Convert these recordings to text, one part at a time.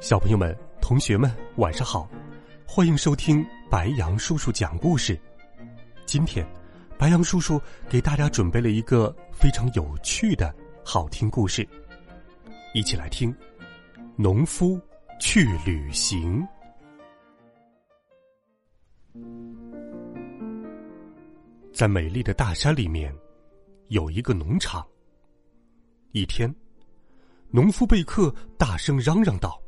小朋友们、同学们，晚上好！欢迎收听白羊叔叔讲故事。今天，白羊叔叔给大家准备了一个非常有趣的好听故事，一起来听：农夫去旅行。在美丽的大山里面，有一个农场。一天，农夫贝克大声嚷嚷道。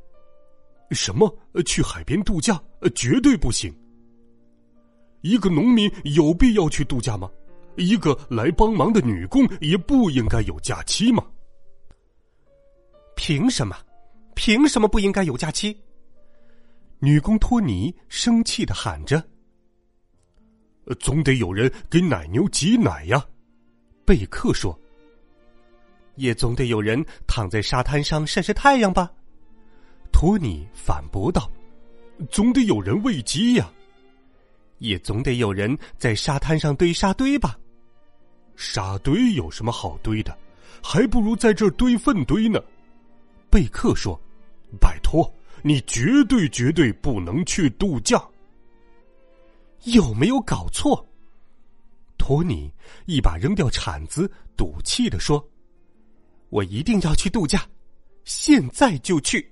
什么？去海边度假？绝对不行！一个农民有必要去度假吗？一个来帮忙的女工也不应该有假期吗？凭什么？凭什么不应该有假期？女工托尼生气的喊着：“总得有人给奶牛挤奶呀！”贝克说：“也总得有人躺在沙滩上晒晒太阳吧？”托尼反驳道：“总得有人喂鸡呀，也总得有人在沙滩上堆沙堆吧？沙堆有什么好堆的？还不如在这儿堆粪堆呢。”贝克说：“拜托，你绝对绝对不能去度假。”有没有搞错？托尼一把扔掉铲子，赌气的说：“我一定要去度假，现在就去。”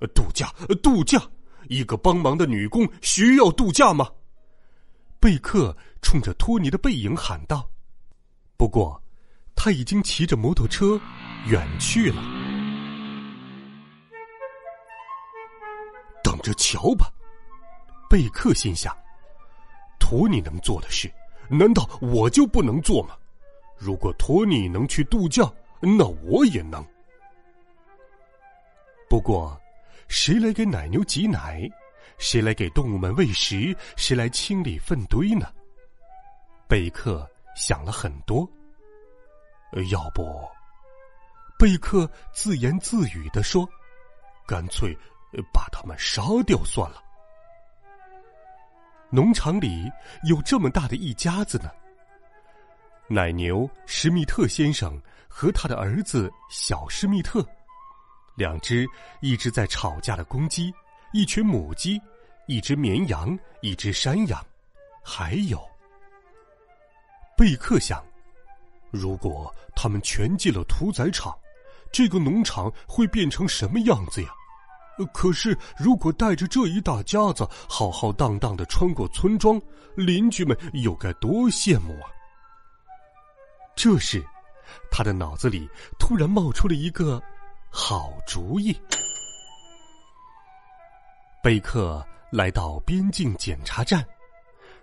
呃度假，度假！一个帮忙的女工需要度假吗？贝克冲着托尼的背影喊道。不过，他已经骑着摩托车远去了。等着瞧吧，贝克心想。托尼能做的事，难道我就不能做吗？如果托尼能去度假，那我也能。不过。谁来给奶牛挤奶？谁来给动物们喂食？谁来清理粪堆呢？贝克想了很多。要不，贝克自言自语的说：“干脆把他们杀掉算了。”农场里有这么大的一家子呢。奶牛施密特先生和他的儿子小施密特。两只一直在吵架的公鸡，一群母鸡，一只绵羊，一只山羊，还有贝克想，如果他们全进了屠宰场，这个农场会变成什么样子呀？可是如果带着这一大家子浩浩荡荡的穿过村庄，邻居们又该多羡慕啊！这时，他的脑子里突然冒出了一个。好主意！贝克来到边境检查站，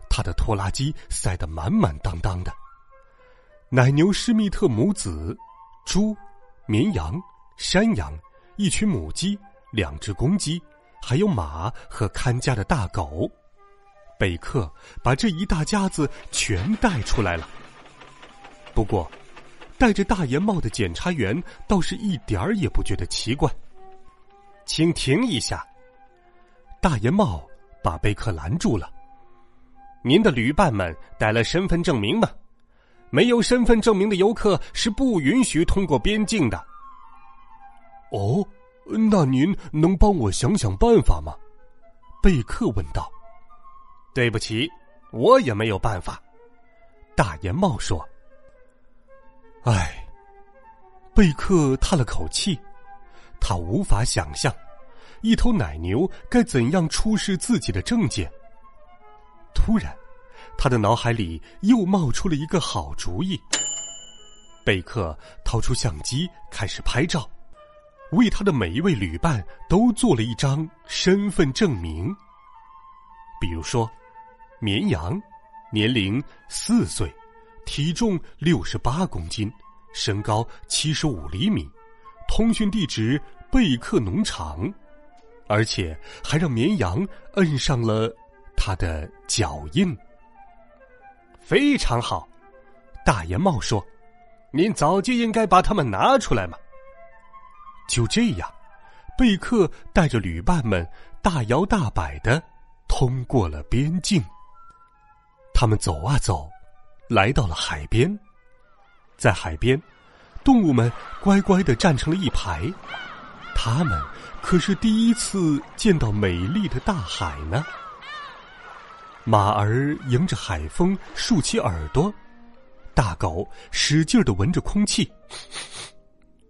他的拖拉机塞得满满当当的。奶牛施密特母子、猪、绵羊、山羊、一群母鸡、两只公鸡，还有马和看家的大狗，贝克把这一大家子全带出来了。不过，戴着大檐帽的检查员倒是一点儿也不觉得奇怪。请停一下！大檐帽把贝克拦住了。您的旅伴们带了身份证明吗？没有身份证明的游客是不允许通过边境的。哦，那您能帮我想想办法吗？贝克问道。对不起，我也没有办法。大檐帽说。唉，贝克叹了口气，他无法想象，一头奶牛该怎样出示自己的证件。突然，他的脑海里又冒出了一个好主意。贝克掏出相机开始拍照，为他的每一位旅伴都做了一张身份证明。比如说，绵羊，年龄四岁。体重六十八公斤，身高七十五厘米，通讯地址贝克农场，而且还让绵羊摁上了他的脚印。非常好，大檐帽说：“您早就应该把它们拿出来嘛。”就这样，贝克带着旅伴们大摇大摆的通过了边境。他们走啊走，来到了海边，在海边。动物们乖乖的站成了一排，他们可是第一次见到美丽的大海呢。马儿迎着海风竖起耳朵，大狗使劲的闻着空气，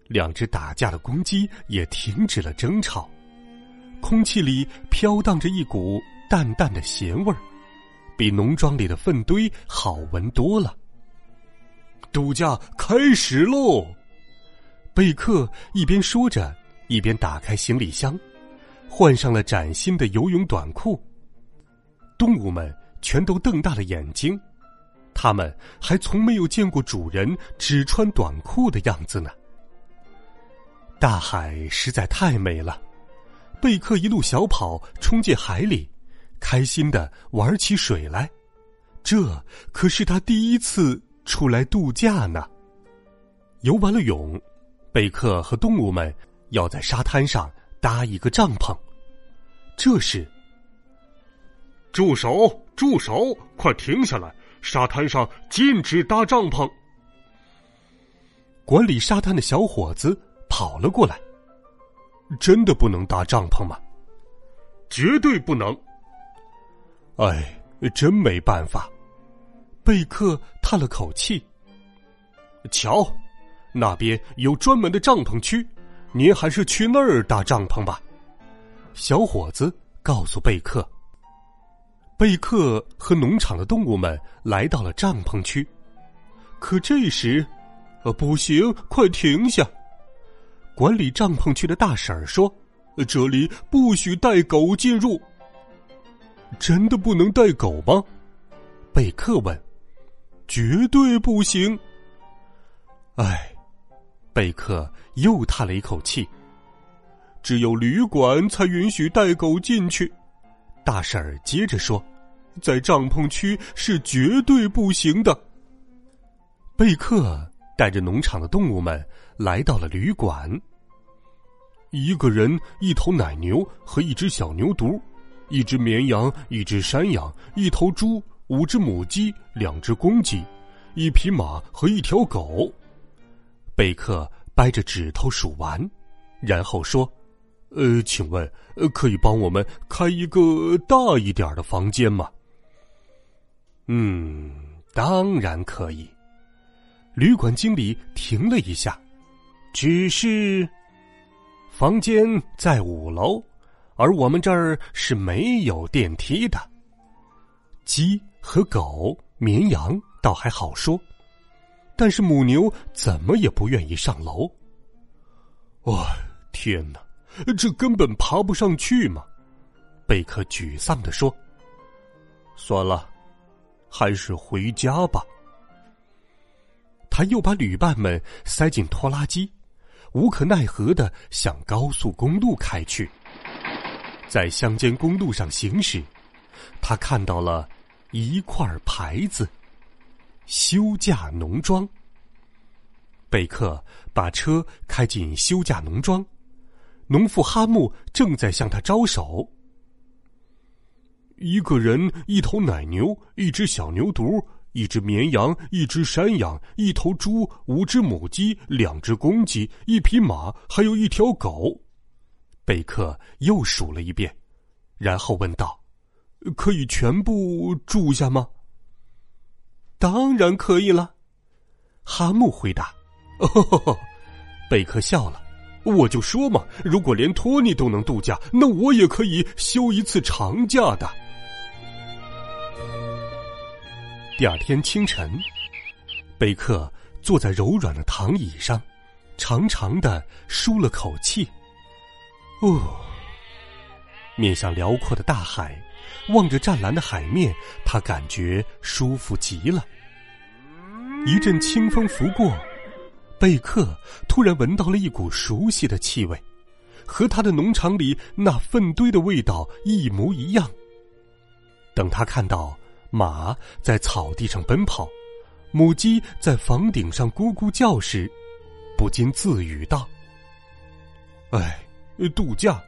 两只打架的公鸡也停止了争吵，空气里飘荡着一股淡淡的咸味儿，比农庄里的粪堆好闻多了。度假开始喽！贝克一边说着，一边打开行李箱，换上了崭新的游泳短裤。动物们全都瞪大了眼睛，他们还从没有见过主人只穿短裤的样子呢。大海实在太美了，贝克一路小跑冲进海里，开心的玩起水来。这可是他第一次。出来度假呢。游完了泳，贝克和动物们要在沙滩上搭一个帐篷。这时，住手！住手！快停下来！沙滩上禁止搭帐篷。管理沙滩的小伙子跑了过来。真的不能搭帐篷吗？绝对不能。哎，真没办法。贝克叹了口气。瞧，那边有专门的帐篷区，您还是去那儿搭帐篷吧。小伙子告诉贝克。贝克和农场的动物们来到了帐篷区，可这时，呃，不行，快停下！管理帐篷区的大婶儿说：“这里不许带狗进入。”真的不能带狗吗？贝克问。绝对不行！哎，贝克又叹了一口气。只有旅馆才允许带狗进去。大婶儿接着说：“在帐篷区是绝对不行的。”贝克带着农场的动物们来到了旅馆。一个人、一头奶牛和一只小牛犊，一只绵羊、一只山羊、一头猪。五只母鸡，两只公鸡，一匹马和一条狗。贝克掰着指头数完，然后说：“呃，请问，呃可以帮我们开一个大一点的房间吗？”“嗯，当然可以。”旅馆经理停了一下，只是房间在五楼，而我们这儿是没有电梯的。鸡。和狗、绵羊倒还好说，但是母牛怎么也不愿意上楼。哇，天哪，这根本爬不上去嘛！贝克沮丧的说：“算了，还是回家吧。”他又把旅伴们塞进拖拉机，无可奈何的向高速公路开去。在乡间公路上行驶，他看到了。一块牌子，休假农庄。贝克把车开进休假农庄，农妇哈木正在向他招手。一个人，一头奶牛，一只小牛犊，一只绵羊，一只山羊，一头猪，五只母鸡，两只公鸡，一匹马，还有一条狗。贝克又数了一遍，然后问道。可以全部住下吗？当然可以了，哈木回答。哦，贝克笑了。我就说嘛，如果连托尼都能度假，那我也可以休一次长假的。第二天清晨，贝克坐在柔软的躺椅上，长长的舒了口气。哦，面向辽阔的大海。望着湛蓝的海面，他感觉舒服极了。一阵清风拂过，贝克突然闻到了一股熟悉的气味，和他的农场里那粪堆的味道一模一样。等他看到马在草地上奔跑，母鸡在房顶上咕咕叫时，不禁自语道：“哎，呃度假，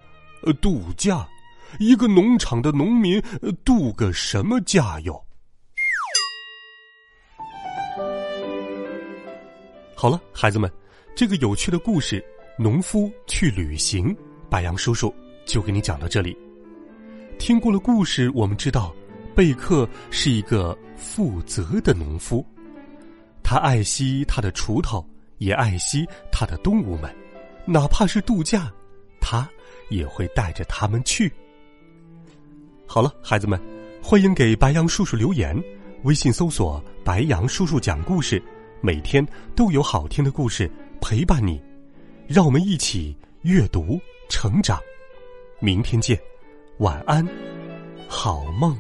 呃度假，一个农场的农民度个什么假哟？”好了，孩子们，这个有趣的故事《农夫去旅行》，白杨叔叔就给你讲到这里。听过了故事，我们知道。贝克是一个负责的农夫，他爱惜他的锄头，也爱惜他的动物们，哪怕是度假，也会带着他们去。好了，孩子们，欢迎给白杨叔叔留言，微信搜索“白杨叔叔讲故事”，每天都有好听的故事陪伴你，让我们一起阅读成长。明天见，晚安，好梦。